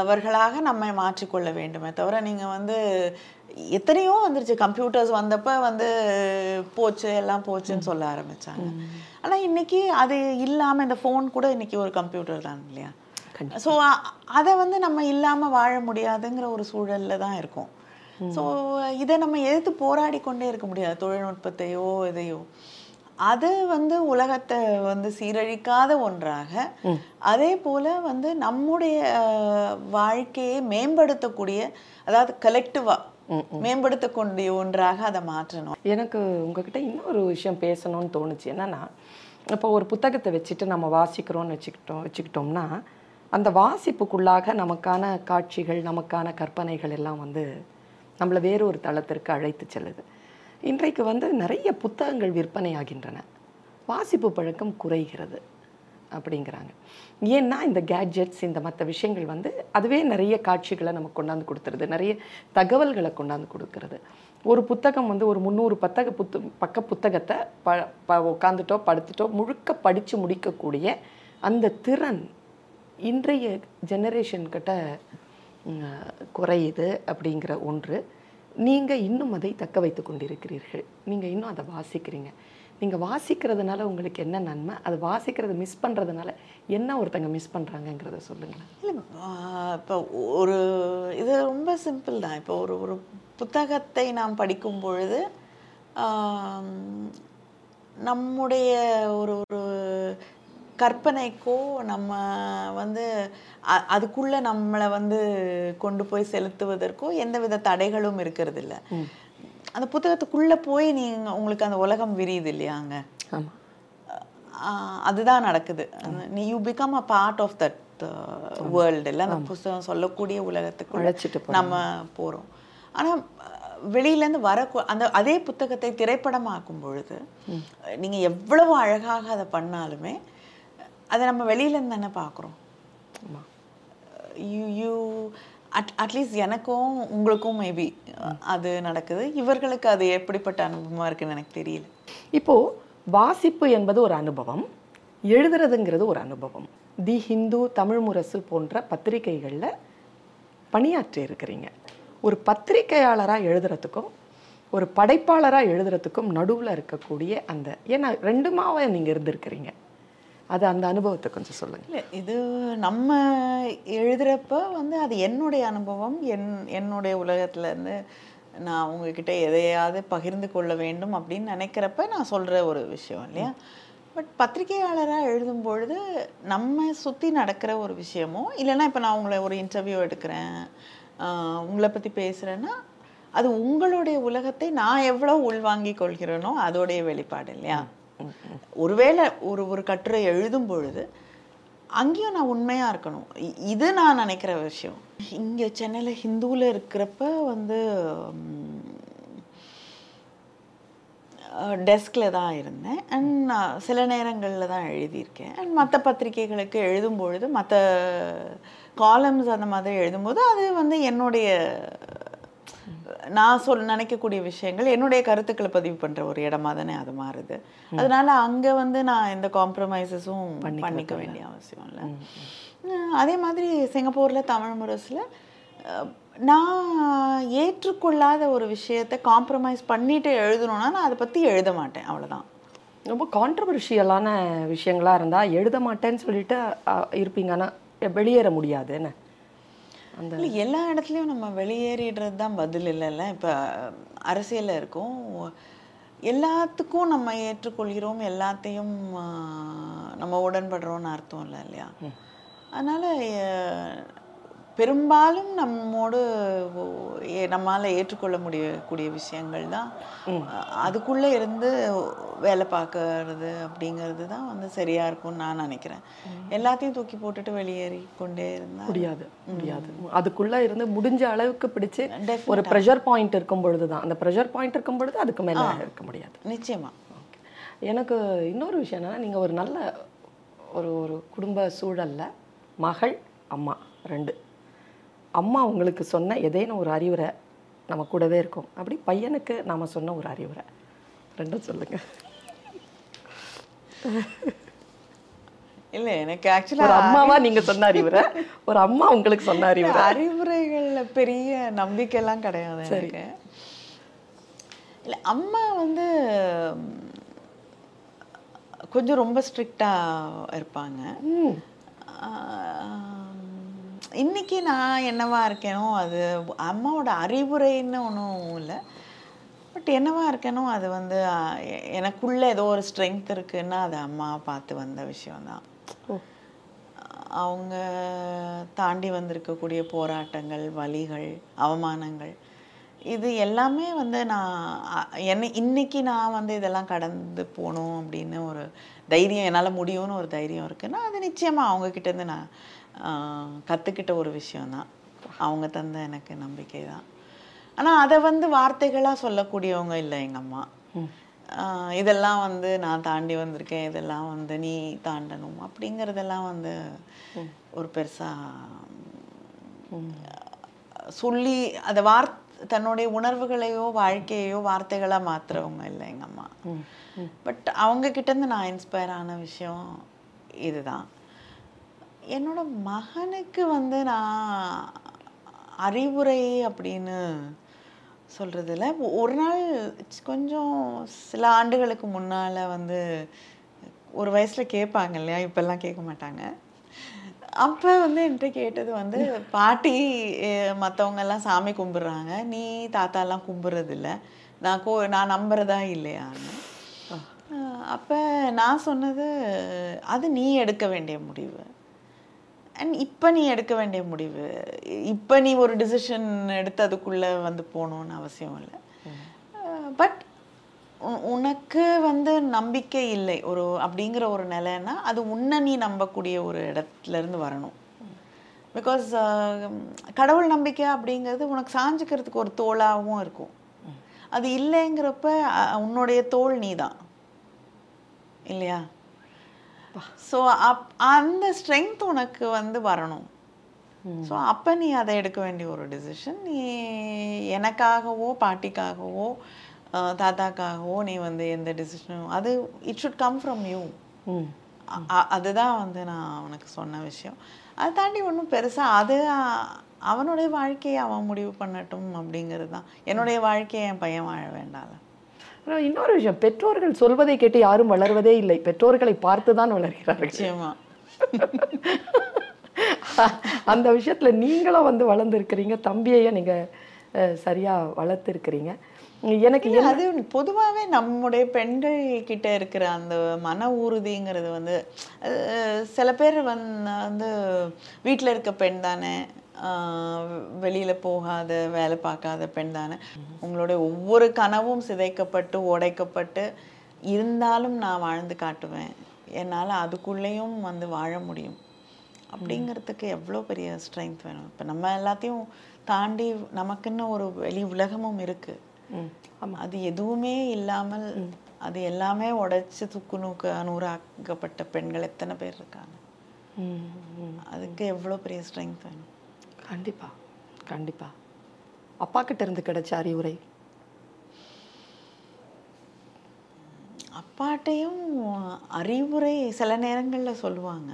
வர்களாக நம்மை மாற்றிக்கொள்ள வேண்டுமே தவிர நீங்க வந்து எத்தனையோ வந்துருச்சு. கம்ப்யூட்டர்ஸ் வந்தப்ப வந்து போச்சு எல்லாம் போச்சுன்னு சொல்ல ஆரம்பிச்சாங்க. ஆனா இன்னைக்கு அது இல்லாம இந்த ஃபோன் கூட இன்னைக்கு ஒரு கம்ப்யூட்டர் தான் இல்லையா? ஸோ அதை வந்து நம்ம இல்லாம வாழ முடியாதுங்கிற ஒரு சூழல்ல தான் இருக்கோம். ஸோ இதை நம்ம எதிர்த்து போராடி கொண்டே இருக்க முடியாது. தொழில்நுட்பத்தையோ இதையோ. அது வந்து உலகத்தை வந்து சீரழிக்காத ஒன்றாக அதே போல வந்து நம்முடைய வாழ்க்கையை மேம்படுத்தக்கூடிய அதாவது கலெக்டிவா மேம்படுத்தக்கூடிய ஒன்றாக அதை மாற்றணும். எனக்கு உங்ககிட்ட இன்னொரு விஷயம் பேசணும்னு தோணுச்சு. என்னன்னா இப்போ ஒரு புத்தகத்தை வச்சுட்டு நம்ம வாசிக்கிறோம்னு வச்சுக்கிட்டோம் வச்சுக்கிட்டோம்னா அந்த வாசிப்புக்குள்ளாக நமக்கான காட்சிகள் நமக்கான கற்பனைகள் எல்லாம் வந்து நம்மளை வேறு ஒரு தளத்திற்கு அழைத்து செல்லுது. இன்றைக்கு வந்து நிறைய புத்தகங்கள் விற்பனையாகின்றன. வாசிப்பு பழக்கம் குறைகிறது அப்படிங்கிறாங்க. ஏன்னா இந்த கேட்ஜெட்ஸ் இந்த மற்ற விஷயங்கள் வந்து அதுவே நிறைய காட்சிகளை நமக்கு கொண்டாந்து கொடுத்துருது. நிறைய தகவல்களை கொண்டாந்து கொடுக்கறது. ஒரு புத்தகம் வந்து ஒரு முந்நூறு பத்தக புத்து பக்க புத்தகத்தை ப ப உட்காந்துட்டோ படுத்துட்டோ முழுக்க படித்து முடிக்கக்கூடிய அந்த திறன் இன்றைய ஜெனரேஷன்கிட்ட குறையுது அப்படிங்கிற ஒன்று. நீங்கள் இன்னும் அதை தக்க வைத்து கொண்டிருக்கிறீர்கள். நீங்கள் இன்னும் அதை வாசிக்கிறீங்க. நீங்கள் வாசிக்கிறதுனால உங்களுக்கு என்ன நன்மை? அதை வாசிக்கிறத மிஸ் பண்ணுறதுனால என்ன ஒருத்தங்க மிஸ் பண்ணுறாங்கங்கிறத சொல்லுங்களேன். இல்லை இப்போ ஒரு இது ரொம்ப சிம்பிள் தான். இப்போ ஒரு ஒரு புத்தகத்தை நாம் படிக்கும் பொழுது நம்முடைய ஒரு ஒரு கற்பனைக்கோ நம்ம வந்து அதுக்குள்ள நம்மளை வந்து கொண்டு போய் செலுத்துவதற்கோ எந்தவித தடைகளும் இருக்கிறது இல்ல அந்த புத்தகத்துக்குள்ள போய் நீங்க உங்களுக்கு அந்த உலகம் விரியுது இல்லையாங்க? அதுதான் நடக்குது. நீ you become a part of that world இல்லை அந்த புஸ்தகம் சொல்லக்கூடிய உலகத்துக்குள்ள அழைச்சிட்டு. நம்ம போறோம். ஆனா அஹ், வெளியிலேருந்து வர அந்த அதே புத்தகத்தை திரைப்படமாக்கும் பொழுது நீங்க எவ்வளவு அழகாக அதை பண்ணாலுமே அதை நம்ம வெளியிலேருந்து தானே பார்க்குறோம். ஆமாம் யூ யூ அட் அட்லீஸ்ட் எனக்கும் உங்களுக்கும் மேபி அது நடக்குது. இவர்களுக்கு அது எப்படிப்பட்ட அனுபவமாக இருக்குன்னு எனக்கு தெரியல. இப்போது வாசிப்பு என்பது ஒரு அனுபவம் எழுதுறதுங்கிறது ஒரு அனுபவம். தி ஹிந்து தமிழ் முரசு போன்ற பத்திரிகைகளில் பணியாற்றி இருக்கிறீங்க. ஒரு பத்திரிகையாளராக எழுதுறதுக்கும் ஒரு படைப்பாளராக எழுதுறதுக்கும் நடுவில் இருக்கக்கூடிய அந்த ஏன்னா ரெண்டுமாவை நீங்கள் இருந்திருக்கிறீங்க. அது அந்த அனுபவத்தை கொஞ்சம் சொல்லுங்கள் இல்லை இது நம்ம எழுதுறப்ப வந்து அது என்னுடைய அனுபவம் என் என்னுடைய உலகத்துல இருந்து நான் உங்ககிட்ட எதையாவது பகிர்ந்து கொள்ள வேண்டும் அப்படின்னு நினைக்கிறப்ப நான் சொல்ற ஒரு விஷயம் இல்லையா? பட் பத்திரிகையாளராக எழுதும் பொழுது நம்ம சுற்றி நடக்கிற ஒரு விஷயமோ இல்லைன்னா இப்போ நான் உங்களை ஒரு இன்டர்வியூ எடுக்கிறேன் உங்களை பற்றி பேசுகிறேன்னா அது உங்களுடைய உலகத்தை நான் எவ்வளோ உள்வாங்கிக் கொள்கிறேனோ அதோடைய வெளிப்பாடு இல்லையா? ஒருவேளை ஒரு ஒரு கட்டுரை எழுதும் பொழுது அங்கேயும் நான் உண்மையாக இருக்கணும். இது நான் நினைக்கிற விஷயம். இங்கே சென்னையில் ஹிந்துவில் இருக்கிறப்ப வந்து டெஸ்கில் தான் இருந்தேன். அண்ட் சில நேரங்களில் தான் எழுதியிருக்கேன். அண்ட் மற்ற பத்திரிகைகளுக்கு எழுதும் பொழுது மற்ற காலம்ஸ் அந்த மாதிரி எழுதும்போது அது வந்து என்னுடைய நான் சொல் நினைக்கக்கூடிய விஷயங்கள் என்னுடைய கருத்துக்களை பதிவு பண்ற ஒரு இடமா தானே அது மாறுது. அதனால அங்க வந்து நான் எந்த காம்ப்ரமைசஸும் பண்ணிக்க வேண்டிய அவசியம் இல்லை. அதே மாதிரி சிங்கப்பூர்ல தமிழ் முரசுல நான் ஏற்றுக்கொள்ளாத ஒரு விஷயத்தை காம்ப்ரமைஸ் பண்ணிட்டு எழுதணும்னா நான் அதை பற்றி எழுத மாட்டேன் அவ்வளவுதான். ரொம்ப கான்ட்ரவர்ஷியலான விஷயங்களா இருந்தா எழுத மாட்டேன்னு சொல்லிட்டு இருப்பீங்க. ஆனா வெளியேற முடியாது என்ன? அந்த எல்லா இடத்துலையும் நம்ம வெளியேறிடுறது தான் பதில் இல்லைல்ல. இப்போ அரசியலில் இருக்கோம். எல்லாத்துக்கும் நம்ம ஏற்றுக்கொள்கிறோம். எல்லாத்தையும் நம்ம உடன்படுறோம்னு அர்த்தம் இல்லை இல்லையா? அதனால் பெரும்பாலும் நம்மோடு நம்மால ஏற்றுக்கொள்ள முடியக்கூடிய விஷயங்கள் தான். அதுக்குள்ளே இருந்து வேலை பார்க்கறது அப்படிங்கிறது தான் வந்து சரியா இருக்கும்னு நான் நினைக்கிறேன். எல்லாத்தையும் தூக்கி போட்டுட்டு வெளியேறி கொண்டே இருந்தா முடியாது முடியாது. அதுக்குள்ள இருந்து முடிஞ்ச அளவுக்கு பிடிச்சு. ஒரு ப்ரெஷர் பாயிண்ட் இருக்கும் பொழுது தான். அந்த ப்ரெஷர் பாயிண்ட் இருக்கும் பொழுது அதுக்கு மேல இருக்க முடியாது. நிச்சயமா. Okay. எனக்கு இன்னொரு விஷயம் என்னன்னா நீங்க ஒரு நல்ல ஒரு ஒரு குடும்ப சூழல்ல மகள் அம்மா ரெண்டு. அம்மா உங்களுக்கு சொன்ன ஏதேனும் ஒரு அறிவுரை நம்ம கூடவே இருக்கும். அப்படி பையனுக்கு நாம சொன்ன ஒரு அறிவுரை. ரெண்டும் சொல்லுங்க. இல்லை எனக்கு ஆக்சுவலாக அம்மாவா நீங்க சொன்ன அறிவுரை. ஒரு அம்மா உங்களுக்கு சொன்ன அறிவுரை. அறிவுரைகள்ல பெரிய நம்பிக்கைலாம் கிடையாது எனக்கு. இல்லை அம்மா வந்து கொஞ்சம் ரொம்ப ஸ்ட்ரிக்டாக இருப்பாங்க. இன்னைக்கு நான் என்னவா இருக்கேனோ அது அம்மாவோட அறிவுரைன்னு ஒன்றும் இல்லை. பட் என்னவா இருக்கேனோ அது வந்து எனக்குள்ள ஏதோ ஒரு ஸ்ட்ரென்த் இருக்குன்னா அது அம்மா பார்த்து வந்த விஷயம்தான். அவங்க தாண்டி வந்திருக்கக்கூடிய போராட்டங்கள் வலிகள் அவமானங்கள் இது எல்லாமே வந்து நான் என்ன இன்னைக்கு நான் வந்து இதெல்லாம் கடந்து போகணும் அப்படின்னு ஒரு தைரியம் என்னால் முடியும்னு ஒரு தைரியம் இருக்குன்னா அது நிச்சயமாக அவங்க கிட்ட இருந்து நான் ஆ, கத்துக்கிட்ட ஒரு விஷயம்தான். அவங்க தந்த எனக்கு நம்பிக்கை தான் ஆனால் அதை வந்து வார்த்தைகளாக சொல்லக்கூடியவங்க இல்லை எங்கள் அம்மா. இதெல்லாம் வந்து நான் தாண்டி வந்திருக்கேன். இதெல்லாம் வந்து நீ தாண்டணும் அப்படிங்கிறதெல்லாம் வந்து ஒரு பெருசா சொல்லி அதை வார் தன்னுடைய உணர்வுகளையோ வாழ்க்கையையோ வார்த்தைகளா மாத்துறவங்க இல்லை எங்க அம்மா. பட் அவங்க கிட்ட இருந்து நான் இன்ஸ்பயர் ஆன விஷயம் இதுதான். என்னோட மகனுக்கு வந்து நான் அறிவுரை அப்படின்னு சொல்றதுல ஒரு நாள் கொஞ்சம் சில ஆண்டுகளுக்கு முன்னால வந்து ஒரு வயசுல கேட்பாங்க இல்லையா? இப்பெல்லாம் கேட்க மாட்டாங்க. அப்ப வந்து என்கிட்ட கேட்டது வந்து பாட்டி எல்லாம் சாமி கும்பிடுறாங்க. நீ தாத்தா எல்லாம் கும்பிடுறது இல்ல நான் கோ நான் நம்புறதா இல்லையான்னு. அப்ப நான் சொன்னது அது நீ எடுக்க வேண்டிய முடிவு. அண்ட் இப்போ நீ எடுக்க வேண்டிய முடிவு இப்போ நீ ஒரு டிசிஷன் எடுத்து அதுக்குள்ளே வந்து போகணுன்னு அவசியம் இல்லை. பட் உனக்கு வந்து நம்பிக்கை இல்லை. ஒரு அப்படிங்கிற ஒரு நிலைன்னா அது உன்னை நீ நம்பக்கூடிய ஒரு இடத்துல இருந்து வரணும் பிகாஸ் கடவுள் நம்பிக்கை அப்படிங்கிறது உனக்கு சாஞ்சுக்கிறதுக்கு ஒரு தோளாகவும் இருக்கும். அது இல்லைங்கிறப்ப உன்னுடைய தோல் நீ தான் இல்லையா? ஸோ அப் அந்த ஸ்ட்ரென்த் உனக்கு வந்து வரணும். ஸோ அப்போ நீ அதை எடுக்க வேண்டிய ஒரு டிசிஷன் நீ எனக்காகவோ பாட்டிக்காகவோ தாத்தாக்காகவோ நீ வந்து எந்த டிசிஷனும் அது it should come from you அதுதான் வந்து நான் உனக்கு சொன்ன விஷயம். அதை தாண்டி ஒன்றும் பெருசாக அது அவனுடைய வாழ்க்கையை அவன் முடிவு பண்ணட்டும் அப்படிங்கிறது தான். என்னுடைய வாழ்க்கையை என் பையன் வாழ வேண்டாம்ல இன்னொரு விஷயம் பெற்றோர்கள் சொல்வதை கேட்டு யாரும் வளர்வதே இல்லை. பெற்றோர்களை பார்த்து தான் வளர்கிறார்கள். நிச்சயமா. அந்த விஷயத்துல நீங்களும் வந்து வளர்ந்துருக்கிறீங்க தம்பியையும் நீங்க அஹ், சரியா வளர்த்துருக்கிறீங்க. எனக்கு அது பொதுவாகவே நம்முடைய பெண்கள் கிட்ட இருக்கிற அந்த மன உறுதிங்கிறது வந்து சில பேர் வந்து வந்து வீட்டில் இருக்க பெண் தானே வெளியில போகாத வேலை பார்க்காத பெண் தானே. உங்களுடைய ஒவ்வொரு கனவும் சிதைக்கப்பட்டு உடைக்கப்பட்டு இருந்தாலும் நான் வாழ்ந்து காட்டுவேன். என்னால் அதுக்குள்ளேயும் வந்து வாழ முடியும். அப்படிங்கிறதுக்கு எவ்வளோ பெரிய ஸ்ட்ரென்த் வேணும். இப்போ நம்ம எல்லாத்தையும் தாண்டி நமக்குன்னு ஒரு வெளி உலகமும் இருக்கு. ம் அது எதுவுமே இல்லாமல் அது எல்லாமே உடைச்சு துக்கு நூக்கு நூறாக்கப்பட்ட பெண்கள் எத்தனை பேர் இருக்காங்க. அதுக்கு எவ்வளோ பெரிய ஸ்ட்ரென்த் வேணும்? கண்டிப்பா கண்டிப்பா. அப்பா கிட்ட இருந்து கிடைச்ச அறிவுரை. அப்பாட்டையும் அறிவுரை சில நேரங்களில் சொல்லுவாங்க.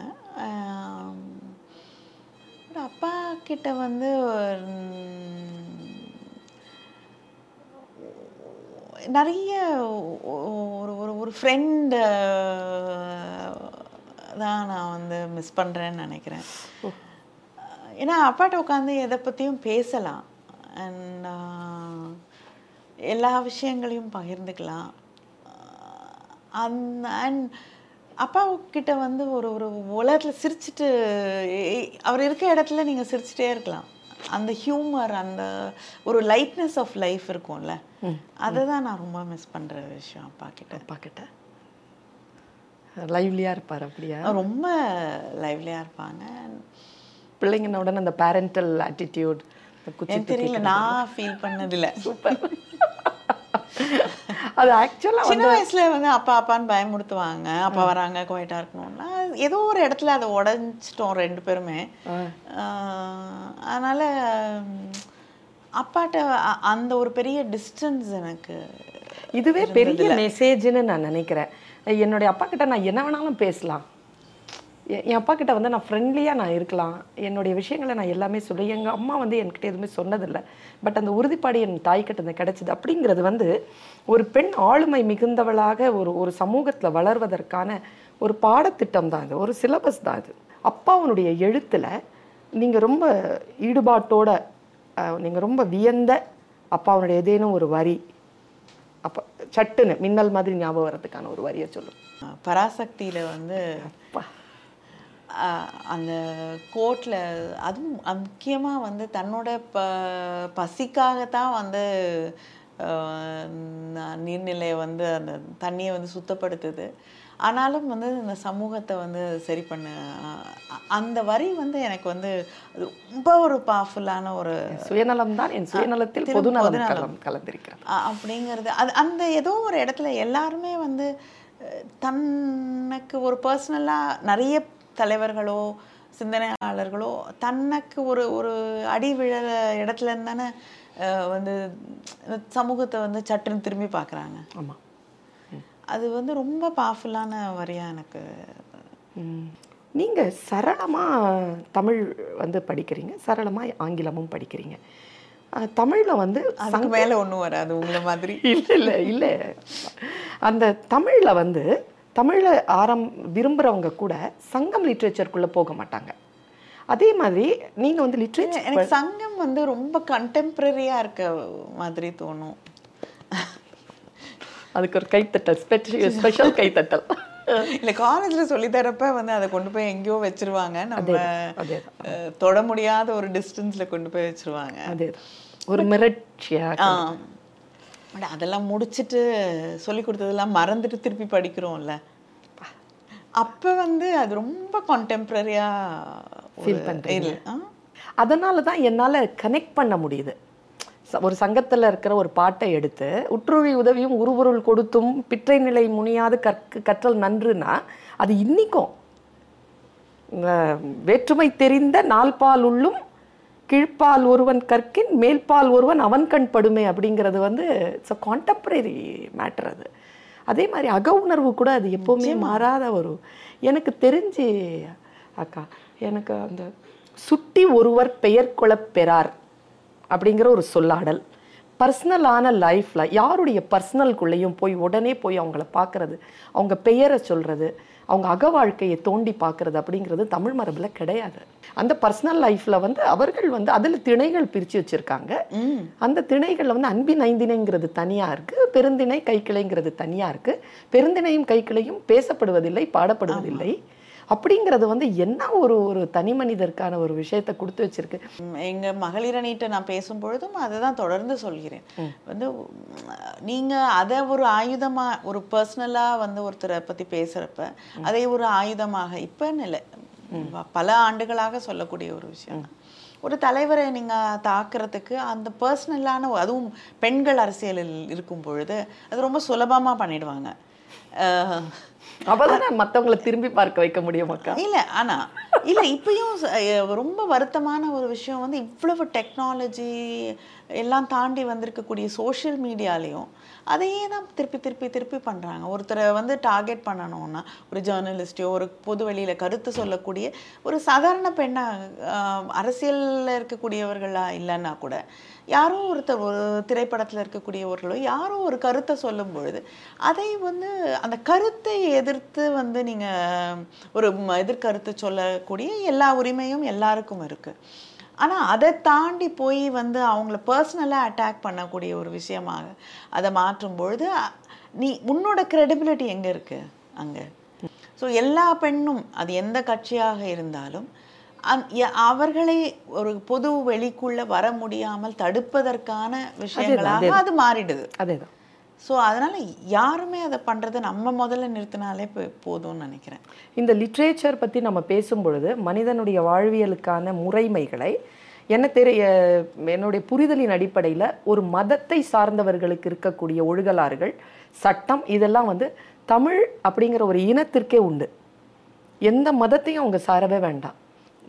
அப்பா கிட்ட வந்து நிறைய ஒரு ஒரு ஒரு ஃப்ரெண்டு தான் நான் வந்து மிஸ் பண்ணுறேன்னு நினைக்கிறேன். ஏன்னா அப்பாட்ட உட்காந்து எதை பற்றியும் பேசலாம். அண்ட் எல்லா விஷயங்களையும் பகிர்ந்துக்கலாம். அந்த அண்ட் அப்பா கிட்ட வந்து ஒரு ஒரு உலகத்தில் சிரிச்சிட்டு அவர் இருக்க இடத்துல நீங்கள் சிரிச்சிட்டே இருக்கலாம். அந்த ஹியூமர் அந்த ஒரு லைட்னஸ் ஆஃப் லைஃப் இருக்கும்ல. அதை தான் நான் ரொம்ப மிஸ் பண்ணுற விஷயம் அப்பா கிட்ட. அப்பா கிட்ட? லைவ்லியாக இருப்பார் அப்படியா? ரொம்ப லைவ்லியாக இருப்பாங்க. பிள்ளைங்கன உடனே அந்த பேரண்டல் ஆட்டிடியூட் தெரியல நான் ஃபீல் பண்ணதில்லை. சூப்பர் அது ஆக்சுவலாக சின்ன வயசுல வந்து அப்பா அப்பான்னு பயமுறுத்துவாங்க. அப்பா வராங்க குவைட்டா இருக்கணும்னா ஏதோ ஒரு இடத்துல அதை உடைஞ்சிட்டோம் ரெண்டு பேருமே. அதனால அப்பாட்ட அந்த ஒரு பெரிய டிஸ்டன்ஸ் எனக்கு இதுவே பெரிய மெசேஜ்னு நான் நினைக்கிறேன். என்னுடைய அப்பா கிட்ட நான் என்ன வேணாலும் பேசலாம். என் அப்பா கிட்ட வந்து நான் ஃப்ரெண்ட்லியாக நான் இருக்கலாம். என்னுடைய விஷயங்களை நான் எல்லாமே சொல்லி எங்கள் அம்மா வந்து என்கிட்ட எதுவுமே சொன்னதில்லை. பட் அந்த உறுதிப்பாடு என் தாய்கிட்ட இருந்து கிடைச்சது. அப்படிங்கிறது வந்து ஒரு பெண் ஆளுமை மிகுந்தவளாக ஒரு ஒரு சமூகத்தில் வளர்வதற்கான ஒரு பாடத்திட்டம் தான் இது. ஒரு சிலபஸ் தான் இது. அப்பாவுடைய எழுத்தில் நீங்கள் ரொம்ப ஈடுபாட்டோட நீங்கள் ரொம்ப வியந்த அப்பாவுடைய ஏதேனும் ஒரு வரி அப்போ சட்டுன்னு மின்னல் மாதிரி ஞாபகம் வர்றதுக்கான ஒரு வரியை சொல்லும் பராசக்தியில வந்து அப்பா. அந்த கோர்ட்டில் அதுவும் முக்கியமாக வந்து தன்னோட ப பசிக்காகத்தான் வந்து நீர்நிலையை வந்து அந்த தண்ணியை வந்து சுத்தப்படுத்துது. ஆனாலும் வந்து இந்த சமூகத்தை வந்து சரி பண்ண அந்த வரி வந்து எனக்கு வந்து ரொம்ப ஒரு பவர்ஃபுல்லான ஒரு சுயநலம் தான் என் சுயநலத்தில் பொதுநலம். கலந்திருக்கிறது. அப்படிங்கிறது. அது அந்த ஏதோ ஒரு இடத்துல எல்லாருமே வந்து அஹ், தனக்கு ஒரு பர்சனலாக நிறைய தலைவர்களோ சிந்தனையாளர்களோ தனக்கு ஒரு ஒரு அடி விழற இடத்துல இருந்து தானே அஹ், வந்து சமூகத்தை வந்து சட்டுன்னு திரும்பி பார்க்குறாங்க. ஆமாம் அது வந்து ரொம்ப பவர்ஃபுல்லான வரியா எனக்கு. நீங்கள் சரளமாக தமிழ் வந்து படிக்கிறீங்க. சரளமாக ஆங்கிலமும் படிக்கிறீங்க. தமிழில் வந்து அதுக்கு மேலே ஒன்றும் வராது உங்களை மாதிரி. இல்லை இல்லை இல்லை. அந்த தமிழில் வந்து தமிழை ஆரம் விரும்புகிறவங்க கூட சங்கம் லிட்ரேச்சருக்குள்ளே போக மாட்டாங்க. அதே மாதிரி நீங்கள் வந்து லிட்ரேச்சர் எனக்கு சங்கம் வந்து ரொம்ப கண்டெம்பரரியாக இருக்க மாதிரி தோணும். அதுக்கு ஒரு கைத்தட்டல் ஸ்பெஷல் ஸ்பெஷல் கைத்தட்டல். இல்ல காலேஜ்ல சொல்லி தரப்ப வந்து அதை கொண்டு போய் எங்கேயோ வச்சிருவாங்க. நம்ம தொட முடியாத ஒரு டிஸ்டன்ஸ்ல கொண்டு போய் வச்சிருவாங்க. அதே ஒரு மிரட்சியாக ஆனா, அதெல்லாம் முடிச்சிட்டு சொல்லி கொடுத்ததெல்லாம் மறந்துட்டு திருப்பி படிக்கிறோம்ல. அப்ப வந்து அது ரொம்ப கான்டெம்பரரியா Feel பண்றீங்க. ஆ? அதனால தான் என்னால் கனெக்ட் பண்ண முடியுது. ஒரு சங்கத்தில் இருக்கிற ஒரு பாட்டை எடுத்து உற்றுழி உதவியும் உருபொருள் கொடுத்தும் பிற்றை நிலை முனியாது கற்கு கற்றல் நன்றுனா அது இன்னிக்கும் வேற்றுமை தெரிந்த நால்பால் உள்ளும் கீழ்ப்பால் ஒருவன் கற்கின் மேல்பால் ஒருவன் அவன் கண் படுமே அப்படிங்கிறது வந்து இட்ஸ் அ கான்டெம்பரரி மேட்டர் அது. அதே மாதிரி அக உணர்வு கூட அது எப்போவுமே மாறாத ஒரு எனக்கு தெரிஞ்சு அக்கா எனக்கு அந்த சுட்டி ஒருவர் பெயர் பெறார் அப்படிங்கிற ஒரு சொல்லாடல். பர்சனலான லைஃப்பில் யாருடைய பர்சனல்குள்ளேயும் போய் உடனே போய் அவங்கள பார்க்கறது அவங்க பெயரை சொல்கிறது அவங்க அக வாழ்க்கையை தோண்டி பார்க்கறது அப்படிங்கிறது தமிழ் மரபில் கிடையாது. அந்த பர்சனல் லைஃப்பில் வந்து அவர்கள் வந்து அதில் திணைகள் பிரித்து வச்சுருக்காங்க. அந்த திணைகளில் வந்து அன்பின் ஐந்திணைங்கிறது தனியாக இருக்குது பெருந்திணை கைக்கிளைங்கிறது தனியாக இருக்குது பெருந்திணையும் கைக்கிளையும் பேசப்படுவதில்லை பாடப்படுவதில்லை. அப்படிங்கிறது வந்து என்ன ஒரு ஒரு தனி மனிதருக்கான ஒரு விஷயத்தை கொடுத்து வச்சிருக்கு? ம், எங்க மகளிரணிட்ட நான் பேசும் பொழுதும் அதை தான் தொடர்ந்து சொல்கிறேன். வந்து உம், நீங்க அதை ஒரு ஆயுதமா ஒரு பர்சனலா வந்து ஒருத்தரை பத்தி பேசுறப்ப அதை ஒரு ஆயுதமாக இப்பன்னு இல்லை. பல ஆண்டுகளாக சொல்லக்கூடிய ஒரு விஷயம். ஒரு தலைவரை நீங்க தாக்குறதுக்கு அந்த பர்சனலான அதுவும் பெண்கள் அரசியலில் இருக்கும் பொழுது அது ரொம்ப சுலபமா பண்ணிடுவாங்க. அப்பதான் மத்தவங்களை திரும்பி பார்க்க வைக்க முடியும் அக்கா. இல்ல ஆனா இல்ல இப்பயும் ரொம்ப வருத்தமான ஒரு விஷயம் வந்து இவ்வளவு டெக்னாலஜி எல்லாம் தாண்டி வந்திருக்கக்கூடிய சோஷியல் மீடியாலையும் அதையே தான் திருப்பி திருப்பி திருப்பி பண்றாங்க. ஒருத்தரை வந்து டார்கெட் பண்ணணும்னா ஒரு ஜேர்னலிஸ்டையோ ஒரு பொது வெளியில் கருத்து சொல்லக்கூடிய ஒரு சாதாரண பெண்ணா அரசியலில் இருக்கக்கூடியவர்களாக இருக்கக்கூடியவர்களா இல்லைன்னா கூட யாரோ ஒருத்தர் ஒரு திரைப்படத்தில் இருக்கக்கூடியவர்களோ யாரோ ஒரு கருத்தை சொல்லும் பொழுது அதை வந்து அந்த கருத்தை எதிர்த்து வந்து நீங்கள் ஒரு எதிர்கருத்து சொல்லக்கூடிய எல்லா உரிமையும் எல்லாருக்கும் இருக்குது ஆனால் அதை தாண்டி போய் வந்து அவங்கள பர்சனலாக அட்டாக் பண்ணக்கூடிய ஒரு விஷயமாக அதை மாற்றும் பொழுது நீ உன்னோட க்ரெடிபிலிட்டி எங்கே இருக்குது அங்கே. ஸோ எல்லா பெண்ணும் அது எந்த கட்சியாக இருந்தாலும் அவர்களை ஒரு பொது வெளிக்குள்ள வர முடியாமல் தடுப்பதற்கான விஷயங்களாக அது மாறிடுது. அதேதான். ஸோ அதனால யாருமே அதை பண்றதை நம்ம முதல்ல நிறுத்தினாலே போதும்னு நினைக்கிறேன். இந்த லிட்ரேச்சர் பற்றி நம்ம பேசும் பொழுது மனிதனுடைய வாழ்வியலுக்கான முறைமைகளை என்ன தெரிய என்னுடைய புரிதலின் அடிப்படையில் ஒரு மதத்தை சார்ந்தவர்களுக்கு இருக்கக்கூடிய ஒழுகலாறுகள் சட்டம் இதெல்லாம் வந்து தமிழ் அப்படிங்கிற ஒரு இனத்திற்கே உண்டு. எந்த மதத்தையும் அவங்க சாரவே வேண்டாம்.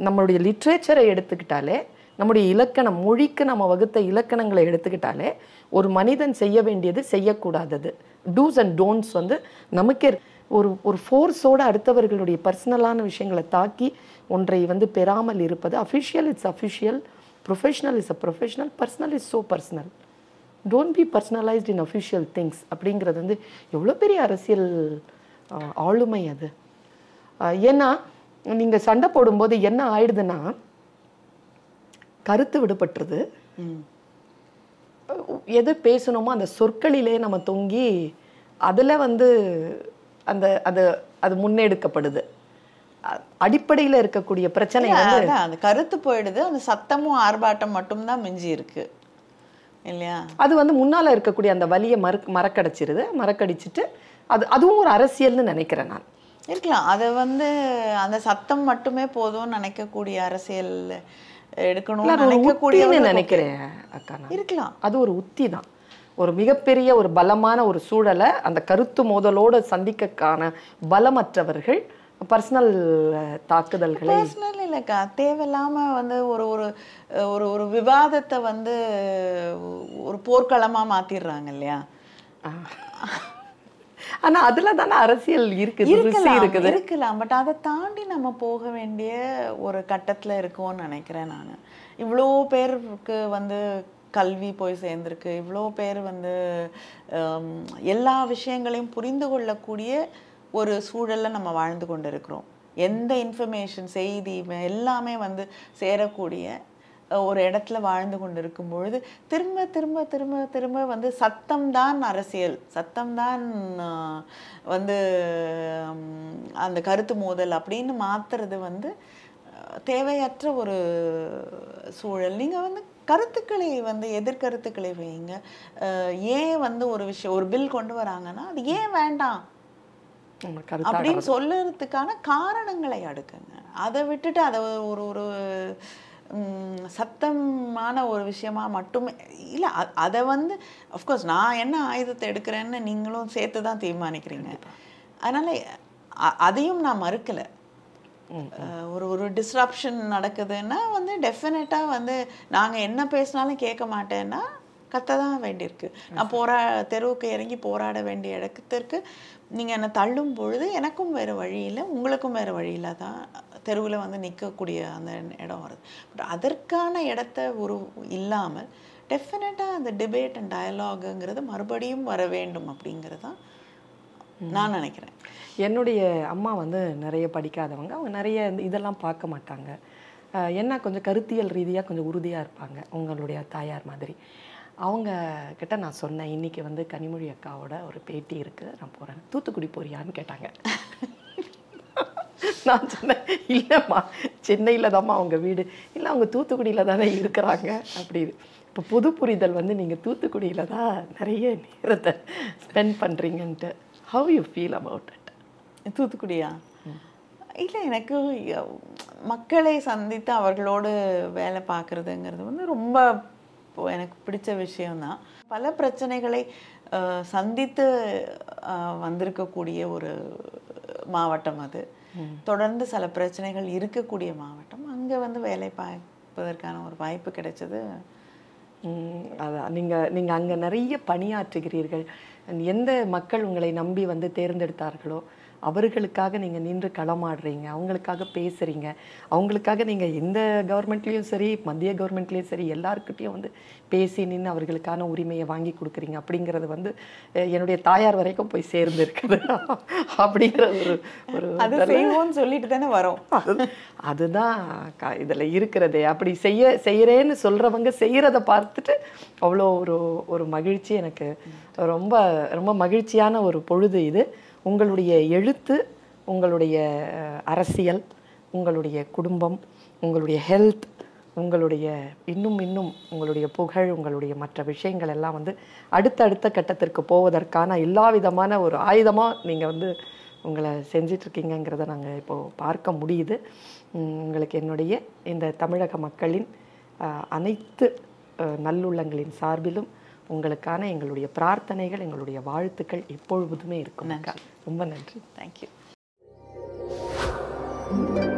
நம்மளுடைய லிட்ரேச்சரை எடுத்துக்கிட்டாலே நம்முடைய இலக்கணம் மொழிக்கு நம்ம வகுத்த இலக்கணங்களை எடுத்துக்கிட்டாலே ஒரு மனிதன் செய்ய வேண்டியது செய்யக்கூடாதது. டூஸ் அண்ட் டோன்ட்ஸ் வந்து நமக்கே ஒரு ஒரு ஃபோர்ஸோட அடுத்தவர்களுடைய பர்சனலான விஷயங்களை தாக்கி ஒன்றை வந்து பெறாமல் இருப்பது official it's official professional is a professional personal is so personal don't be personalised in official things அப்படிங்கிறது வந்து எவ்வளோ பெரிய அரசியல் ஆளுமை அது. ஏன்னா நீங்கள் சண்டை போடும்போது என்ன ஆயிடுதுன்னா கருத்து விடுபட்டுருது. எது பேசணுமோ அந்த சொற்களிலே நம்ம தொங்கி அதில் வந்து அந்த அது அது முன்னெடுக்கப்படுது. அடிப்படையில் இருக்கக்கூடிய பிரச்சனை அந்த கருத்து போயிடுது அந்த சத்தமும் ஆர்ப்பாட்டம் மட்டும்தான் மிஞ்சி இருக்கு இல்லையா? அது வந்து முன்னால இருக்கக்கூடிய அந்த வலியை மறு மறக்கடிச்சிருது மறக்கடிச்சிட்டு அது அதுவும் ஒரு அரசியல்னு நினைக்கிறேன் நான். இருக்கலாம். அதை வந்து அந்த சத்தம் மட்டுமே போதும்னு நினைக்கக்கூடிய அரசியல் எடுக்கணும்னு நினைக்கக்கூடிய நினைக்கிறேன் அக்கா இருக்கலாம். அது ஒரு உத்தி தான். ஒரு மிகப்பெரிய ஒரு பலமான ஒரு சூழலை அந்த கருத்து மோதலோடு சந்திக்கக்கான பலமற்றவர்கள் பர்சனல் தாக்குதல்களை பர்சனல் இல்லைக்கா. தேவையில்லாம வந்து ஒரு ஒரு ஒரு ஒரு விவாதத்தை வந்து ஒரு போர்க்களமா மாத்திடுறாங்க இல்லையா? ஆனா அதுல தானே அரசியல் இருக்குது இருக்கலாம் இருக்குது. இருக்கலாம். பட் அதை தாண்டி நம்ம போக வேண்டிய ஒரு கட்டத்துல இருக்கோம்னு நினைக்கிறேன் நான். இவ்வளோ பேருக்கு வந்து கல்வி போய் சேர்ந்திருக்கு. இவ்வளோ பேர் வந்து எல்லா விஷயங்களையும் புரிந்து கொள்ளக்கூடிய ஒரு சூழல்ல நம்ம வாழ்ந்து கொண்டு இருக்கிறோம் எந்த இன்ஃபர்மேஷன் செய்தி எல்லாமே வந்து சேரக்கூடிய ஒரு இடத்துல வாழ்ந்து கொண்டு இருக்கும் பொழுது திரும்ப திரும்ப திரும்ப திரும்ப வந்து சத்தம்தான் அரசியல். சத்தம்தான் வந்து அந்த கருத்து மோதல் அப்படின்னு மாத்துறது வந்து தேவையற்ற ஒரு சூழல். நீங்க வந்து கருத்துக்களை வந்து எதிர்கருத்துக்களை வைங்க. ஏன் வந்து ஒரு விஷயம் ஒரு பில் கொண்டு வராங்கன்னா அது ஏன் வேண்டாம்? அப்படின்னு சொல்லுறதுக்கான காரணங்களை அடுக்குங்க. அதை விட்டுட்டு அதை ஒரு ஒரு சத்தமான ஒரு விஷயமா மட்டுமே இல்லை அதை வந்து அஃப்கோர்ஸ் நான் என்ன ஆயுதத்தை எடுக்கிறேன்னு நீங்களும் சேர்த்து தான் தீர்மானிக்கிறீங்க. அதனால அதையும் நான் மறுக்கலை. ஒரு ஒரு டிஸ்ரப்ஷன் நடக்குதுன்னா வந்து டெஃபினட்டாக வந்து நாங்கள் என்ன பேசினாலும் கேட்க மாட்டேன்னா கத்த தான் வேண்டியிருக்கு. நான் போரா தெருவுக்கு இறங்கி போராட வேண்டிய இடத்திற்கு நீங்கள் என்னை தள்ளும் பொழுது எனக்கும் வேறு வழி இல்லை உங்களுக்கும் வேறு வழியில தான் தெருவில் வந்து நிற்கக்கூடிய அந்த இடம் வருது. பட் அதற்கான இடத்த ஒரு இல்லாமல் டெஃபினட்டாக அந்த டிபேட் அண்ட் டயலாகுங்கிறது மறுபடியும் வர வேண்டும் அப்படிங்கிறது தான் நான் நினைக்கிறேன். என்னுடைய அம்மா வந்து நிறைய படிக்காதவங்க. அவங்க நிறைய இதெல்லாம் பார்க்க மாட்டாங்க. என்ன கொஞ்சம் கருத்தியல் ரீதியாக கொஞ்சம் உறுதியாக இருப்பாங்க உங்களுடைய தாயார் மாதிரி. அவங்க கிட்ட நான் சொன்னேன் இன்னைக்கு வந்து கனிமொழி அக்காவோட ஒரு பேட்டி இருக்குது நான் போகிறேன் தூத்துக்குடி போறியான்னு கேட்டாங்க. நான் சொன்னேன் இல்லைம்மா சென்னையில் தாம்மா அவங்க வீடு. இல்லை அவங்க தூத்துக்குடியில் தானே இருக்கிறாங்க அப்படின்னு. இப்போ புது புரிதல் வந்து நீங்கள் தூத்துக்குடியில் தான் நிறைய நேரத்தை spend பண்ணுறீங்கன்ட்டு how you feel about it தூத்துக்குடியா? இல்லை எனக்கு மக்களை சந்தித்து அவர்களோடு வேலை பார்க்குறதுங்கிறது வந்து ரொம்ப எனக்கு பிடிச்ச விஷயம்தான். பல பிரச்சனைகளை சந்தித்து வந்திருக்கக்கூடிய ஒரு மாவட்டம் அது. தொடர்ந்து சில பிரச்சனைகள் இருக்கக்கூடிய மாவட்டம் அங்கே வந்து வேலை பார்ப்பதற்கான ஒரு வாய்ப்பு கிடைச்சது. அதான் நீங்கள் நீங்கள் அங்கே நிறைய பணியாற்றுகிறீர்கள். எந்த மக்கள் உங்களை நம்பி வந்து தேர்ந்தெடுத்தார்களோ அவர்களுக்காக நீங்கள் நின்று களமாடுறீங்க அவங்களுக்காக பேசுகிறீங்க அவங்களுக்காக நீங்கள் எந்த கவர்மெண்ட்லேயும் சரி மத்திய கவர்மெண்ட்லேயும் சரி எல்லாருக்கிட்டையும் வந்து பேசி நின்று அவர்களுக்கான உரிமையை வாங்கி கொடுக்குறீங்க. அப்படிங்கிறது வந்து என்னுடைய தாயார் வரைக்கும் போய் சேர்ந்து இருக்குது அப்படிங்கிற ஒரு ஒரு அது செய்வோம்னு சொல்லிட்டு தானே வரோம். அது- அதுதான் இதுல இருக்கிறதே. அப்படி செய்ய செய்யறேன்னு சொல்றவங்க செய்யறத பார்த்துட்டு அவ்வளோ ஒரு ஒரு மகிழ்ச்சி எனக்கு. ரொம்ப ரொம்ப மகிழ்ச்சியான ஒரு பொழுது இது. உங்களுடைய எழுத்து உங்களுடைய அரசியல் உங்களுடைய குடும்பம் உங்களுடைய ஹெல்த் உங்களுடைய இன்னும் இன்னும் உங்களுடைய புகழ் உங்களுடைய மற்ற விஷயங்கள் எல்லாம் வந்து அடுத்த அடுத்த கட்டத்திற்கு போவதற்கான எல்லா விதமான ஒரு ஆயுதமாக நீங்கள் வந்து உங்களை செஞ்சிட்ருக்கீங்கிறத நாங்கள் இப்போது பார்க்க முடியுது. உங்களுக்கு என்னுடைய இந்த தமிழக மக்களின் அனைத்து நல்லுள்ளங்களின் சார்பிலும் உங்களுக்கான எங்களுடைய பிரார்த்தனைகள் எங்களுடைய வாழ்த்துக்கள் எப்பொழுதுமே இருக்கும் ரொம்ப நன்றி. Thank you thank you.